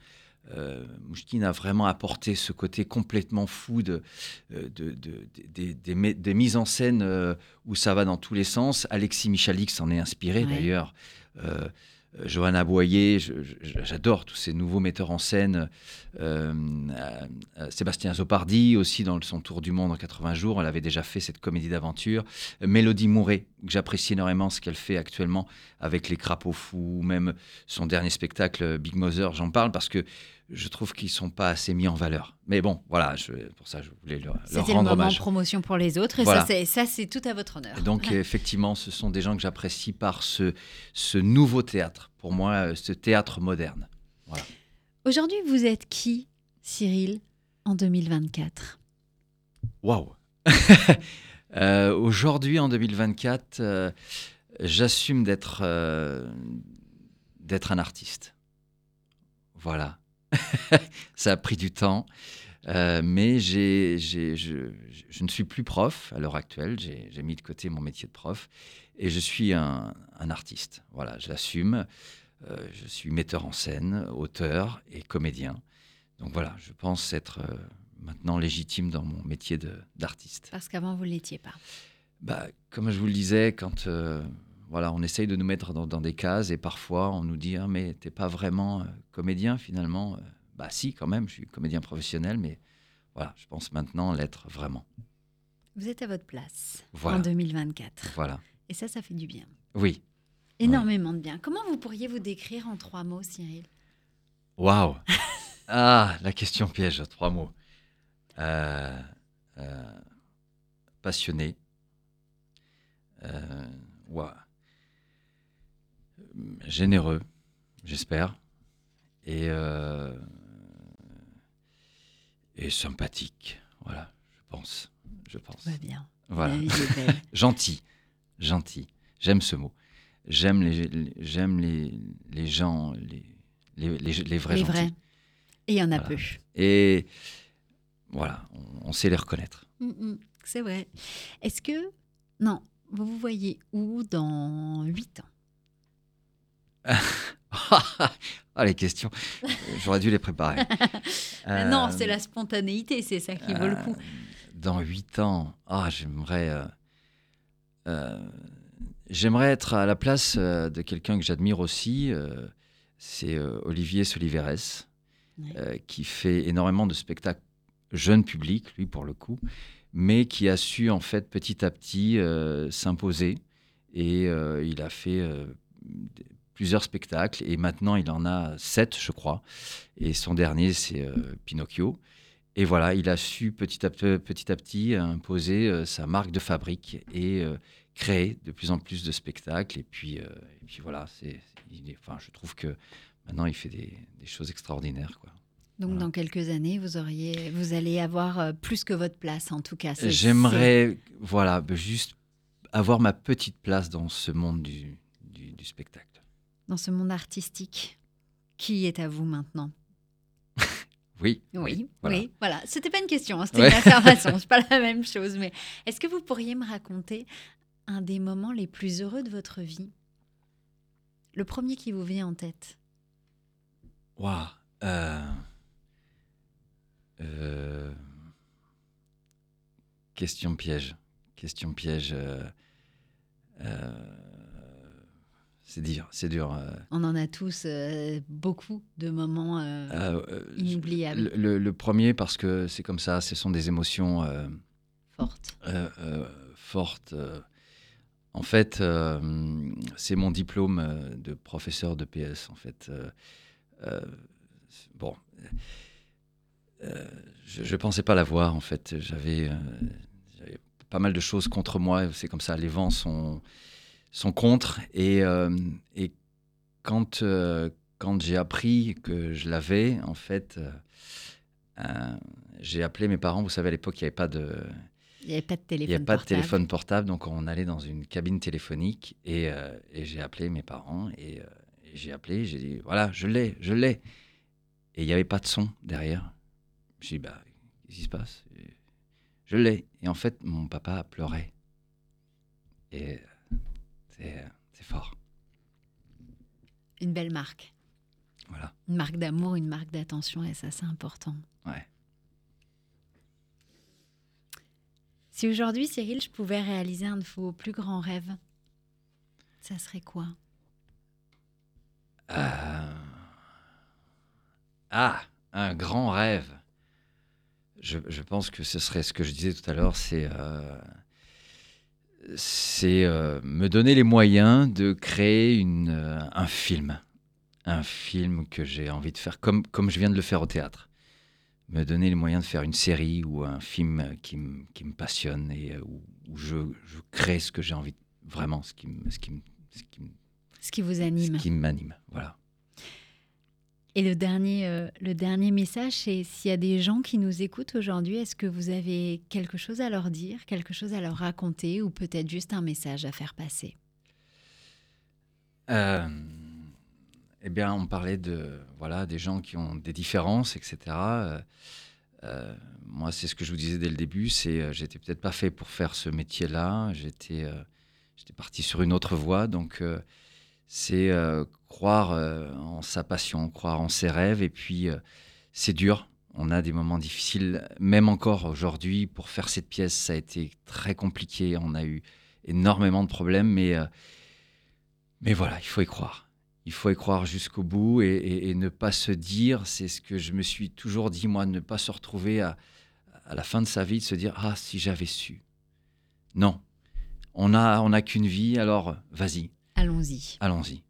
euh, Mouchkine a vraiment apporté ce côté complètement fou de, euh, de- de- des- des, mé- des mises en scène euh, où ça va dans tous les sens. Alexis Michalix s'en est inspiré Ouais. d'ailleurs. Euh, Johanna Boyer, j'adore tous ces nouveaux metteurs en scène. Euh, euh, euh, Sébastien Zopardi aussi dans son tour du monde en 80 jours, elle avait déjà fait cette comédie d'aventure. Euh, Mélodie Mouret, que j'apprécie énormément ce qu'elle fait actuellement avec Les Crapauds Fous, ou même son dernier spectacle euh, Big Mother, j'en parle parce que je trouve qu'ils sont pas assez mis en valeur. Mais bon, voilà, je- pour ça je voulais leur, leur C'était le rendre moment hommage. promotion pour les autres et Voilà. ça, c'est, ça, c'est tout à votre honneur. Et donc, effectivement, ce sont des gens que j'apprécie par ce, ce nouveau théâtre. Pour moi, ce théâtre moderne. Aujourd'hui, vous êtes qui, Cyril, en 2024 Waouh Euh, Aujourd'hui, en 2024, euh, j'assume d'être euh, d'être un artiste. Voilà. Ça a pris du temps, euh, mais je, je- je ne suis plus prof à l'heure actuelle. J'ai, mis de côté mon métier de prof et je suis un, un artiste. Voilà, je l'assume. Euh, je suis metteur en scène, auteur et comédien. Donc voilà, je pense être euh, maintenant légitime dans mon métier d'artiste. Parce qu'avant, vous ne l'étiez pas. Bah, comme je vous le disais, quand voilà, on essaye de nous mettre dans, dans des cases et parfois on nous dit ah, mais t'es pas vraiment euh, comédien finalement. Euh, Bah si, quand même, je suis comédien professionnel, mais voilà, je pense maintenant l'être vraiment. Vous êtes à votre place Voilà. en 2024. Voilà. Et ça, ça fait du bien. Oui. Énormément de bien. Comment vous pourriez vous décrire en trois mots, Cyril? Waouh. ah, la question piège, trois mots. Euh, euh, passionné. Euh, ouah. Généreux, j'espère. Et, euh, et sympathique. Voilà, je pense. Je pense. Va bien. Voilà. Belle. Gentil. Gentil. J'aime ce mot. J'aime les, les- j'aime les, les gens, les, les, les- les vrais Les gentils. vrais. Et il y en a Voilà. peu. Et voilà, on, on sait les reconnaître. Mm, mm, c'est vrai. Est-ce que. Non, vous vous voyez où dans 8 ans? ah, les questions. J'aurais dû les préparer. Ah Non, Euh, c'est la spontanéité, c'est ça qui vaut le coup. euh, Dans huit ans, ah, j'aimerais. euh, euh, j'aimerais être à la place euh, de quelqu'un que j'admire aussi. euh, c'est euh, Olivier Soliveres, Ouais. euh, qui fait énormément de spectacles jeune public, lui pour le coup, mais qui a su en fait petit à petit euh, s'imposer. Et euh, il a fait euh, plusieurs spectacles et maintenant il en a sept, je crois. Et son dernier, c'est euh, Pinocchio. Et voilà, il a su petit à petit, à petit imposer euh, sa marque de fabrique et euh, créer de plus en plus de spectacles. Et puis, euh, et puis voilà, c'est, enfin, je trouve que maintenant il fait des, des choses extraordinaires. Quoi. Donc, voilà. dans quelques années, vous, auriez, vous allez avoir euh, plus que votre place, en tout cas. J'aimerais, voilà, bah, juste avoir ma petite place dans ce monde du, du, du spectacle. Dans ce monde artistique, qui est à vous maintenant Oui. Oui, voilà. oui, voilà. C'était pas une question, hein, c'était Ouais. une affirmation, c'est pas la même chose. Mais est-ce que vous pourriez me raconter un des moments les plus heureux de votre vie? Le premier qui vous vient en tête Waouh. euh, euh, question piège. Question piège. euh, euh, c'est dur, c'est dur. euh, On en a tous euh, beaucoup de moments euh, euh, euh, inoubliables, le, le- premier, parce que c'est comme ça, ce sont des émotions. fortes. forte. euh. En fait, c'est mon diplôme de professeur de PS. En fait, bon, je, je pensais pas l'avoir. En fait, j'avais pas mal de choses contre moi. C'est comme ça. Les vents sont sont contre. Et euh, et quand euh, quand j'ai appris que je l'avais, en fait. euh, j'ai appelé mes parents. Vous savez, à l'époque, il n'y avait pas de, Il n'y avait pas de il téléphone. n'y a pas de portable. téléphone portable, donc on allait dans une cabine téléphonique et, et j'ai appelé mes parents et, et j'ai appelé, j'ai dit voilà, je l'ai, je l'ai. Et il n'y avait pas de son derrière. J'ai dit bah, qu'est-ce qui se passe? Je l'ai. Et en fait, mon papa a pleuré. Et c'est c'est fort. Une belle marque. Voilà. Une marque d'amour, une marque d'attention, et ça, c'est important. Ouais. Si aujourd'hui, Cyril, je pouvais réaliser un de vos plus grands rêves, ça serait quoi? Euh, Ah, un grand rêve. Je, je pense que ce serait ce que je disais tout à l'heure, c'est euh, c'est euh, me donner les moyens de créer une, euh, un film. Un film que j'ai envie de faire comme, comme je viens de le faire au théâtre. Me donner les moyens de faire une série ou un film qui, me- qui me passionne et euh, où, où je, je crée ce que j'ai envie, vraiment, ce qui me- ce qui me- ce qui me- Ce qui vous ce anime. qui m'anime. Voilà. Et le dernier, euh, le dernier message, c'est s'il y a des gens qui nous écoutent aujourd'hui, est-ce que vous avez quelque chose à leur dire, quelque chose à leur raconter ou peut-être juste un message à faire passer? Euh, eh bien, on parlait de voilà des gens qui ont des différences, etc. Euh, moi, c'est ce que je vous disais dès le début. C'est j'étais peut-être pas fait pour faire ce métier-là. J'étais j'étais parti sur une autre voie. Donc, c'est croire euh, en sa passion, croire en ses rêves. Et puis, euh, c'est dur. On a des moments difficiles, même encore aujourd'hui. Pour faire cette pièce, ça a été très compliqué. On a eu énormément de problèmes, mais euh, mais voilà, il faut y croire. Il faut y croire jusqu'au bout et, et- et ne pas se dire, c'est ce que je me suis toujours dit, moi, ne pas se retrouver à, à la fin de sa vie, de se dire, ah, si j'avais su. Non, on a, on a qu'une vie, alors vas-y, Allons-y. allons-y.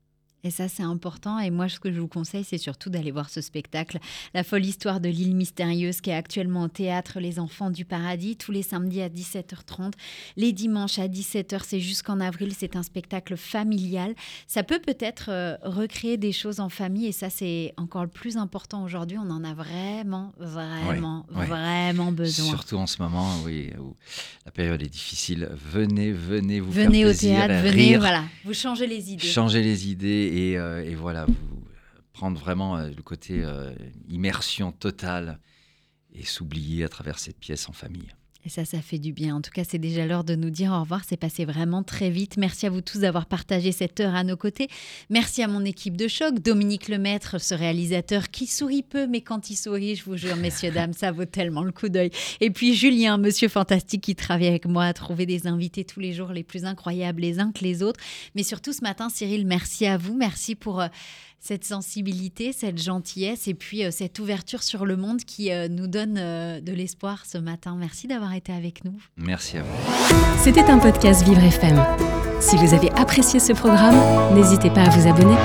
Et ça, c'est important. Et moi, ce que je vous conseille, c'est surtout d'aller voir ce spectacle, La folle histoire de l'île mystérieuse, qui est actuellement au théâtre Les Enfants du Paradis, tous les samedis à 17h30, les dimanches à 17h. C'est jusqu'en avril. C'est un spectacle familial. Ça peut peut-être euh, recréer des choses en famille. Et ça, c'est encore le plus important aujourd'hui. On en a vraiment, vraiment, ouais. vraiment besoin. Surtout en ce moment, oui, où la période est difficile. Venez, venez vous venez faire au plaisir, théâtre, venez, rire, voilà. Vous changez les idées. changer les idées et, euh, et voilà, vous prendre vraiment euh, le côté euh, immersion totale et s'oublier à travers cette pièce en famille. Et ça, ça fait du bien. En tout cas, c'est déjà l'heure de nous dire au revoir. C'est passé vraiment très vite. Merci à vous tous d'avoir partagé cette heure à nos côtés. Merci à mon équipe de choc, Dominique Lemaître, ce réalisateur qui sourit peu, mais quand il sourit, je vous jure, messieurs, dames, ça vaut tellement le coup d'œil. Et puis Julien, monsieur fantastique, qui travaille avec moi à trouver des invités tous les jours les plus incroyables les uns que les autres. Mais surtout ce matin, Cyril, merci à vous. Merci pour euh, cette sensibilité, cette gentillesse et puis euh, cette ouverture sur le monde qui euh, nous donne euh, de l'espoir ce matin. Merci d'avoir été avec nous. Merci à vous. C'était un podcast Vivre FM. Si vous avez apprécié ce programme, n'hésitez pas à vous abonner.